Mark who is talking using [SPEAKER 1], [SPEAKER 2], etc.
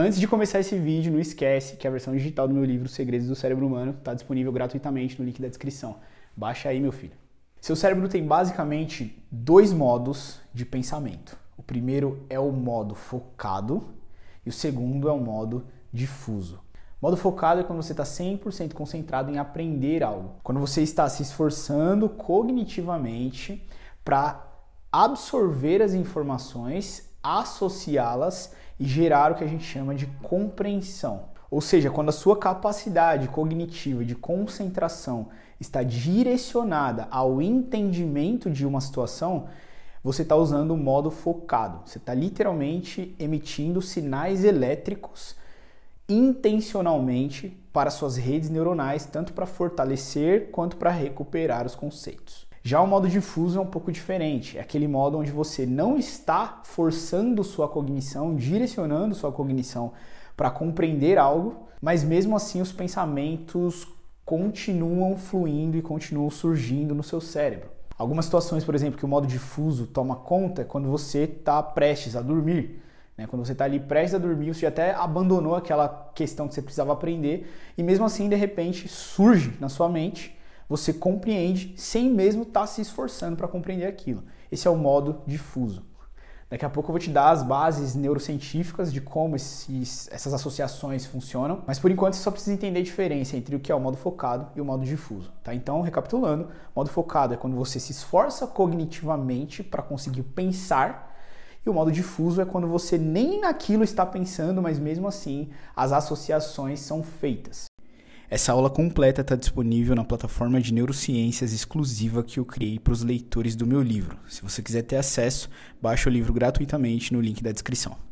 [SPEAKER 1] Antes de começar esse vídeo, não esquece que a versão digital do meu livro Segredos do Cérebro Humano está disponível gratuitamente no link da descrição. Baixa aí, meu filho. Seu cérebro tem basicamente dois modos de pensamento. O primeiro é o modo focado e o segundo é o modo difuso. Modo focado é quando você está 100% concentrado em aprender algo. Quando você está se esforçando cognitivamente para absorver as informações, associá-las e gerar o que a gente chama de compreensão. Ou seja, quando a sua capacidade cognitiva de concentração está direcionada ao entendimento de uma situação, você está usando o modo focado. Você está literalmente emitindo sinais elétricos intencionalmente para suas redes neuronais, tanto para fortalecer quanto para recuperar os conceitos. Já o modo difuso é um pouco diferente, é aquele modo onde você não está forçando sua cognição, direcionando sua cognição para compreender algo, mas mesmo assim os pensamentos continuam fluindo e continuam surgindo no seu cérebro. Algumas situações, por exemplo, que o modo difuso toma conta é quando você está prestes a dormir. Né? Quando você está ali prestes a dormir, você até abandonou aquela questão que você precisava aprender e mesmo assim, de repente, surge na sua mente você compreende sem mesmo estar tá se esforçando para compreender aquilo. Esse é o modo difuso. Daqui a pouco eu vou te dar as bases neurocientíficas de como esses, essas associações funcionam, mas por enquanto você só precisa entender a diferença entre o que é o modo focado e o modo difuso, tá? Então, recapitulando, modo focado é quando você se esforça cognitivamente para conseguir pensar, e o modo difuso é quando você nem naquilo está pensando, mas mesmo assim as associações são feitas. Essa aula completa está disponível na plataforma de neurociências exclusiva que eu criei para os leitores do meu livro. Se você quiser ter acesso, baixe o livro gratuitamente no link da descrição.